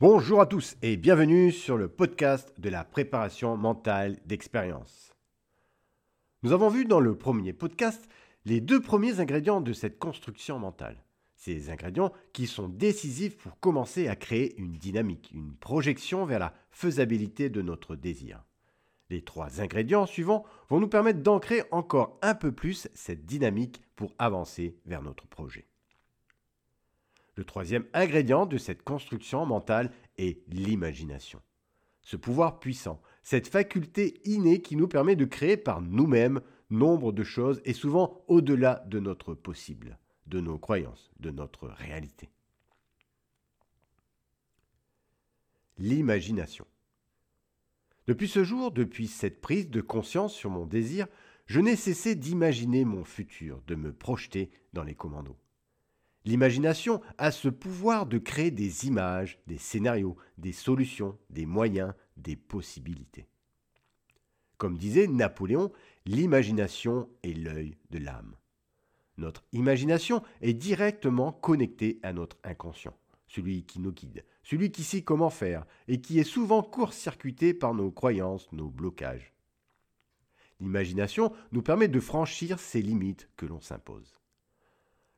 Bonjour à tous et bienvenue sur le podcast de la préparation mentale d'expérience. Nous avons vu dans le premier podcast les deux premiers ingrédients de cette construction mentale. Ces ingrédients qui sont décisifs pour commencer à créer une dynamique, une projection vers la faisabilité de notre désir. Les trois ingrédients suivants vont nous permettre d'ancrer encore un peu plus cette dynamique pour avancer vers notre projet. Le troisième ingrédient de cette construction mentale est l'imagination. Ce pouvoir puissant, cette faculté innée qui nous permet de créer par nous-mêmes nombre de choses et souvent au-delà de notre possible, de nos croyances, de notre réalité. L'imagination. Depuis ce jour, depuis cette prise de conscience sur mon désir, je n'ai cessé d'imaginer mon futur, de me projeter dans les commandos. L'imagination a ce pouvoir de créer des images, des scénarios, des solutions, des moyens, des possibilités. Comme disait Napoléon, l'imagination est l'œil de l'âme. Notre imagination est directement connectée à notre inconscient, celui qui nous guide, celui qui sait comment faire et qui est souvent court-circuité par nos croyances, nos blocages. L'imagination nous permet de franchir ces limites que l'on s'impose.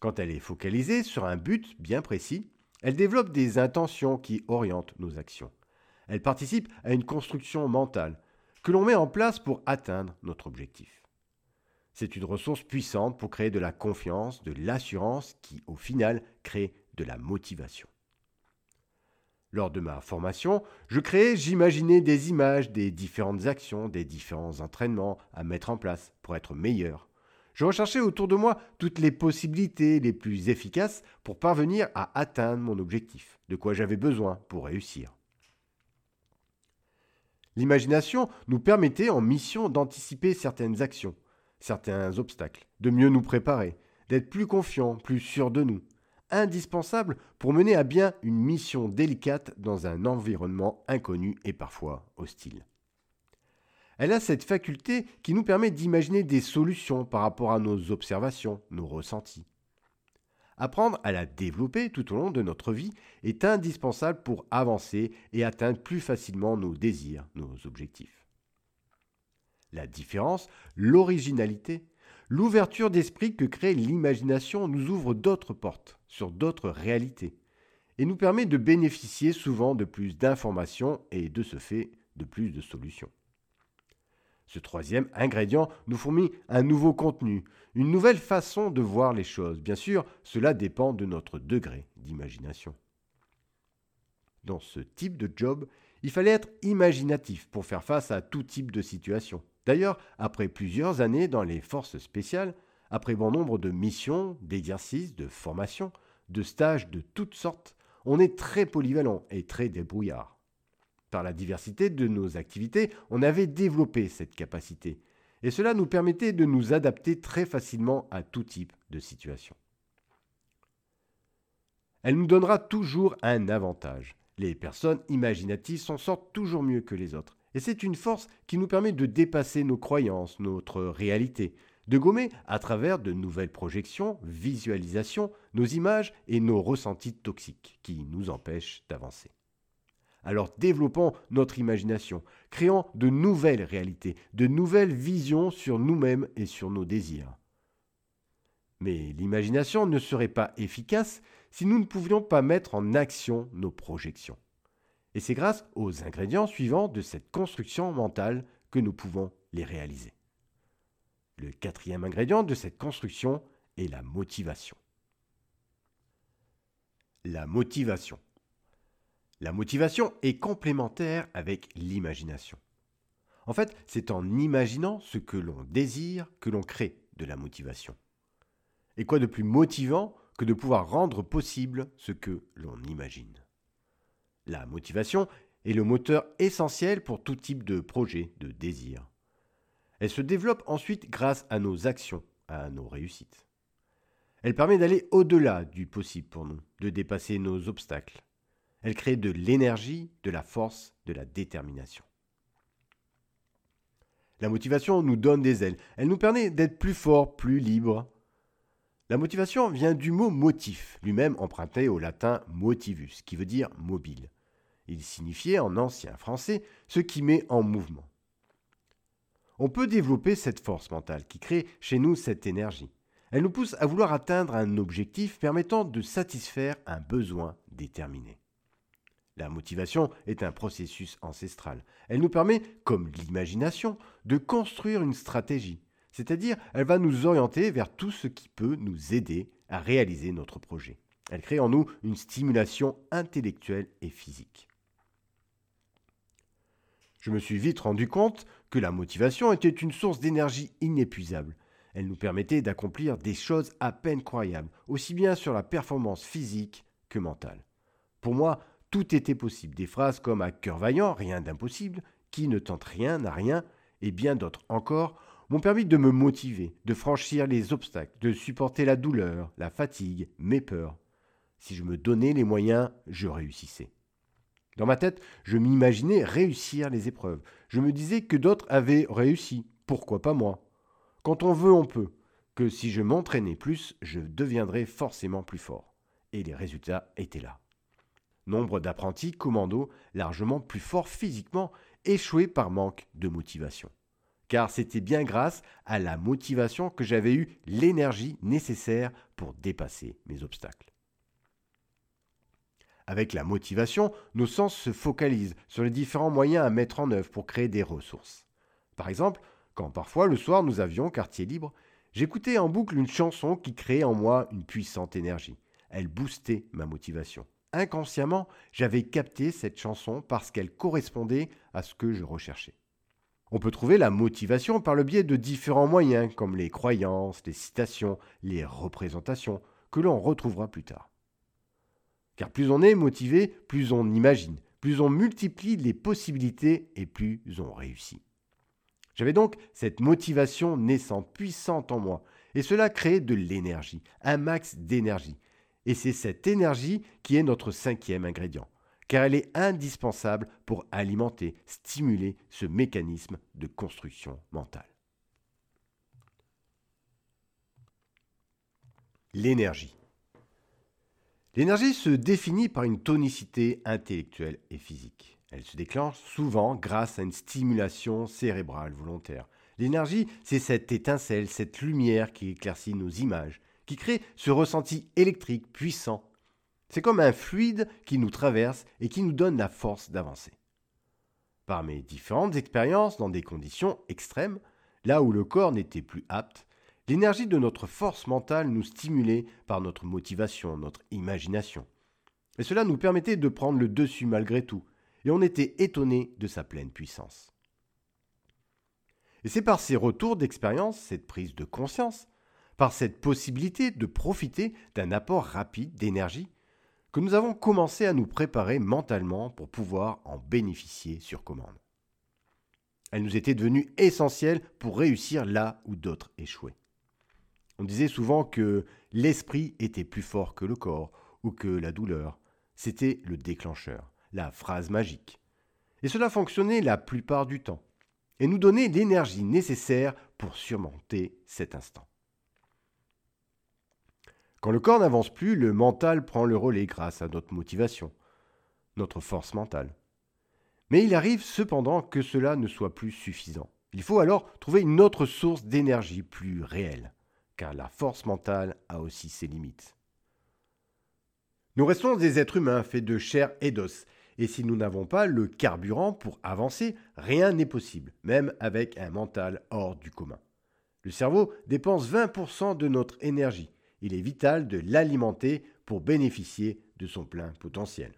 Quand elle est focalisée sur un but bien précis, elle développe des intentions qui orientent nos actions. Elle participe à une construction mentale que l'on met en place pour atteindre notre objectif. C'est une ressource puissante pour créer de la confiance, de l'assurance qui, au final, crée de la motivation. Lors de ma formation, je créais, j'imaginais des images des différentes actions, des différents entraînements à mettre en place pour être meilleur, je recherchais autour de moi toutes les possibilités les plus efficaces pour parvenir à atteindre mon objectif, de quoi j'avais besoin pour réussir. L'imagination nous permettait en mission d'anticiper certaines actions, certains obstacles, de mieux nous préparer, d'être plus confiants, plus sûrs de nous, indispensable pour mener à bien une mission délicate dans un environnement inconnu et parfois hostile. Elle a cette faculté qui nous permet d'imaginer des solutions par rapport à nos observations, nos ressentis. Apprendre à la développer tout au long de notre vie est indispensable pour avancer et atteindre plus facilement nos désirs, nos objectifs. La différence, l'originalité, l'ouverture d'esprit que crée l'imagination nous ouvre d'autres portes sur d'autres réalités et nous permet de bénéficier souvent de plus d'informations et de ce fait de plus de solutions. Ce troisième ingrédient nous fournit un nouveau contenu, une nouvelle façon de voir les choses. Bien sûr, cela dépend de notre degré d'imagination. Dans ce type de job, il fallait être imaginatif pour faire face à tout type de situation. D'ailleurs, après plusieurs années dans les forces spéciales, après bon nombre de missions, d'exercices, de formations, de stages de toutes sortes, on est très polyvalent et très débrouillard. Par la diversité de nos activités, on avait développé cette capacité, et cela nous permettait de nous adapter très facilement à tout type de situation. Elle nous donnera toujours un avantage. Les personnes imaginatives s'en sortent toujours mieux que les autres, et c'est une force qui nous permet de dépasser nos croyances, notre réalité, de gommer à travers de nouvelles projections, visualisations, nos images et nos ressentis toxiques qui nous empêchent d'avancer. Alors développons notre imagination, créons de nouvelles réalités, de nouvelles visions sur nous-mêmes et sur nos désirs. Mais l'imagination ne serait pas efficace si nous ne pouvions pas mettre en action nos projections. Et c'est grâce aux ingrédients suivants de cette construction mentale que nous pouvons les réaliser. Le quatrième ingrédient de cette construction est la motivation. La motivation. La motivation est complémentaire avec l'imagination. En fait, c'est en imaginant ce que l'on désire que l'on crée de la motivation. Et quoi de plus motivant que de pouvoir rendre possible ce que l'on imagine? La motivation est le moteur essentiel pour tout type de projet, de désir. Elle se développe ensuite grâce à nos actions, à nos réussites. Elle permet d'aller au-delà du possible pour nous, de dépasser nos obstacles, elle crée de l'énergie, de la force, de la détermination. La motivation nous donne des ailes. Elle nous permet d'être plus forts, plus libres. La motivation vient du mot motif, lui-même emprunté au latin motivus, qui veut dire mobile. Il signifiait en ancien français ce qui met en mouvement. On peut développer cette force mentale qui crée chez nous cette énergie. Elle nous pousse à vouloir atteindre un objectif permettant de satisfaire un besoin déterminé. La motivation est un processus ancestral. Elle nous permet, comme l'imagination, de construire une stratégie, c'est-à-dire elle va nous orienter vers tout ce qui peut nous aider à réaliser notre projet. Elle crée en nous une stimulation intellectuelle et physique. Je me suis vite rendu compte que la motivation était une source d'énergie inépuisable. Elle nous permettait d'accomplir des choses à peine croyables, aussi bien sur la performance physique que mentale. Pour moi, tout était possible. Des phrases comme à cœur vaillant, rien d'impossible, qui ne tente rien n'a rien, et bien d'autres encore, m'ont permis de me motiver, de franchir les obstacles, de supporter la douleur, la fatigue, mes peurs. Si je me donnais les moyens, je réussissais. Dans ma tête, je m'imaginais réussir les épreuves. Je me disais que d'autres avaient réussi. Pourquoi pas moi? Quand on veut, on peut. Que si je m'entraînais plus, je deviendrais forcément plus fort. Et les résultats étaient là. Nombre d'apprentis commandos largement plus forts physiquement échouaient par manque de motivation. Car c'était bien grâce à la motivation que j'avais eu l'énergie nécessaire pour dépasser mes obstacles. Avec la motivation, nos sens se focalisent sur les différents moyens à mettre en œuvre pour créer des ressources. Par exemple, quand parfois le soir nous avions quartier libre, j'écoutais en boucle une chanson qui créait en moi une puissante énergie. Elle boostait ma motivation. Inconsciemment, j'avais capté cette chanson parce qu'elle correspondait à ce que je recherchais. On peut trouver la motivation par le biais de différents moyens comme les croyances, les citations, les représentations, que l'on retrouvera plus tard. Car plus on est motivé, plus on imagine, plus on multiplie les possibilités et plus on réussit. J'avais donc cette motivation naissante, puissante en moi, et cela crée de l'énergie, un max d'énergie. Et c'est cette énergie qui est notre cinquième ingrédient, car elle est indispensable pour alimenter, stimuler ce mécanisme de construction mentale. L'énergie. L'énergie se définit par une tonicité intellectuelle et physique. Elle se déclenche souvent grâce à une stimulation cérébrale volontaire. L'énergie, c'est cette étincelle, cette lumière qui éclaircit nos images, qui crée ce ressenti électrique puissant. C'est comme un fluide qui nous traverse et qui nous donne la force d'avancer. Par mes différentes expériences dans des conditions extrêmes, là où le corps n'était plus apte, L'énergie de notre force mentale nous stimulait par notre motivation, notre imagination. Et cela nous permettait de prendre le dessus malgré tout, et on était étonné de sa pleine puissance. Et c'est par ces retours d'expérience, cette prise de conscience, par cette possibilité de profiter d'un apport rapide d'énergie, que nous avons commencé à nous préparer mentalement pour pouvoir en bénéficier sur commande. Elle nous était devenue essentielle pour réussir là où d'autres échouaient. On disait souvent que l'esprit était plus fort que le corps ou que la douleur. C'était le déclencheur, la phrase magique. Et cela fonctionnait la plupart du temps et nous donnait l'énergie nécessaire pour surmonter cet instant. Quand le corps n'avance plus, le mental prend le relais grâce à notre motivation, notre force mentale. Mais il arrive cependant que cela ne soit plus suffisant. Il faut alors trouver une autre source d'énergie plus réelle car la force mentale a aussi ses limites. Nous restons des êtres humains faits de chair et d'os, et si nous n'avons pas le carburant pour avancer, rien n'est possible, même avec un mental hors du commun. Le cerveau dépense 20% de notre énergie. Il est vital de l'alimenter pour bénéficier de son plein potentiel.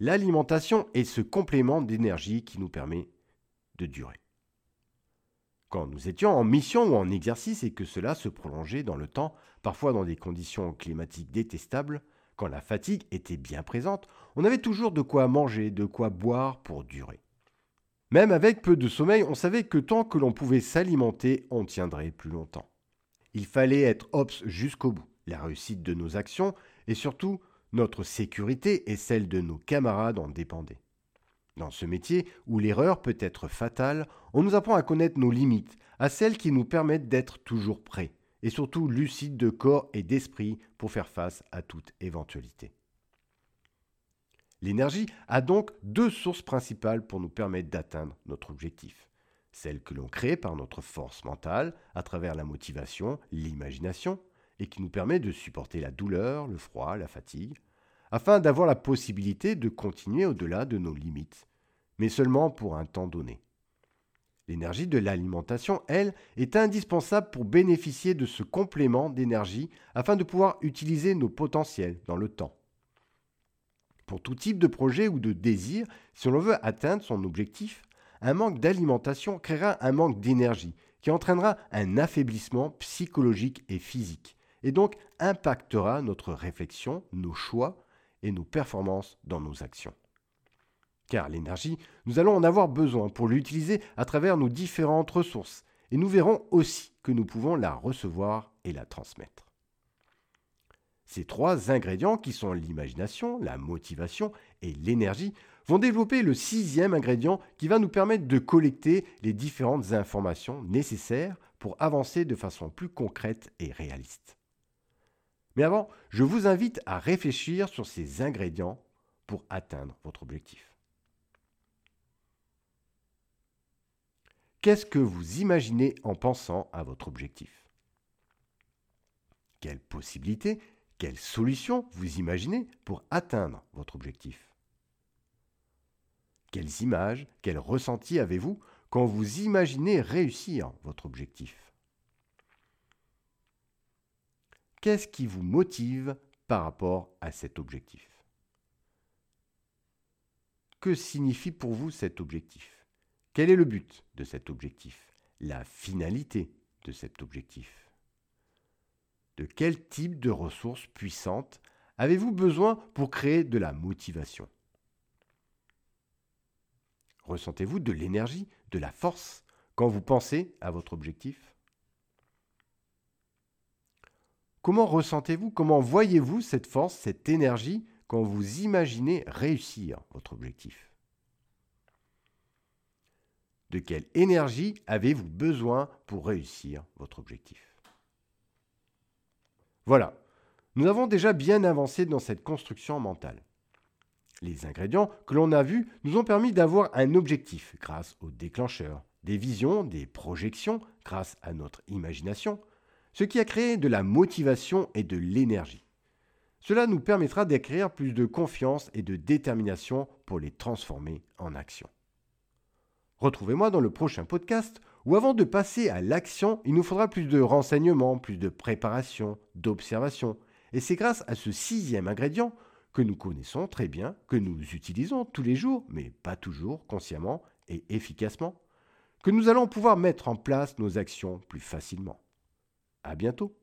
L'alimentation est ce complément d'énergie qui nous permet de durer. Quand nous étions en mission ou en exercice et que cela se prolongeait dans le temps, parfois dans des conditions climatiques détestables, quand la fatigue était bien présente, on avait toujours de quoi manger, de quoi boire pour durer. Même avec peu de sommeil, on savait que tant que l'on pouvait s'alimenter, on tiendrait plus longtemps. Il fallait être ops jusqu'au bout. La réussite de nos actions et surtout notre sécurité et celle de nos camarades en dépendaient. Dans ce métier, où l'erreur peut être fatale, on nous apprend à connaître nos limites, à celles qui nous permettent d'être toujours prêts, et surtout lucides de corps et d'esprit pour faire face à toute éventualité. L'énergie a donc deux sources principales pour nous permettre d'atteindre notre objectif. Celle que l'on crée par notre force mentale à travers la motivation, l'imagination, et qui nous permet de supporter la douleur, le froid, la fatigue, afin d'avoir la possibilité de continuer au-delà de nos limites, mais seulement pour un temps donné. L'énergie de l'alimentation, elle, est indispensable pour bénéficier de ce complément d'énergie afin de pouvoir utiliser nos potentiels dans le temps. Pour tout type de projet ou de désir, si l'on veut atteindre son objectif, un manque d'alimentation créera un manque d'énergie qui entraînera un affaiblissement psychologique et physique, et donc impactera notre réflexion, nos choix et nos performances dans nos actions. Car l'énergie, nous allons en avoir besoin pour l'utiliser à travers nos différentes ressources, et nous verrons aussi que nous pouvons la recevoir et la transmettre. Ces trois ingrédients qui sont l'imagination, la motivation et l'énergie vont développer le sixième ingrédient qui va nous permettre de collecter les différentes informations nécessaires pour avancer de façon plus concrète et réaliste. Mais avant, je vous invite à réfléchir sur ces ingrédients pour atteindre votre objectif. Qu'est-ce que vous imaginez en pensant à votre objectif? Quelles possibilités, quelles solutions vous imaginez pour atteindre votre objectif? Quelles images, quels ressentis avez-vous quand vous imaginez réussir votre objectif? Qu'est-ce qui vous motive par rapport à cet objectif? Que signifie pour vous cet objectif? Quel est le but de cet objectif? La finalité de cet objectif? De quel type de ressources puissantes avez-vous besoin pour créer de la motivation? Ressentez-vous de l'énergie, de la force quand vous pensez à votre objectif? Comment ressentez-vous, comment voyez-vous cette force, cette énergie quand vous imaginez réussir votre objectif? De quelle énergie avez-vous besoin pour réussir votre objectif? Voilà, nous avons déjà bien avancé dans cette construction mentale. Les ingrédients que l'on a vus nous ont permis d'avoir un objectif grâce aux déclencheurs, des visions, des projections grâce à notre imagination, ce qui a créé de la motivation et de l'énergie. Cela nous permettra d'acquérir plus de confiance et de détermination pour les transformer en action. Retrouvez-moi dans le prochain podcast où avant de passer à l'action, il nous faudra plus de renseignements, plus de préparation, d'observation. Et c'est grâce à ce sixième ingrédient que nous connaissons très bien, que nous utilisons tous les jours, mais pas toujours consciemment et efficacement, que nous allons pouvoir mettre en place nos actions plus facilement. À bientôt.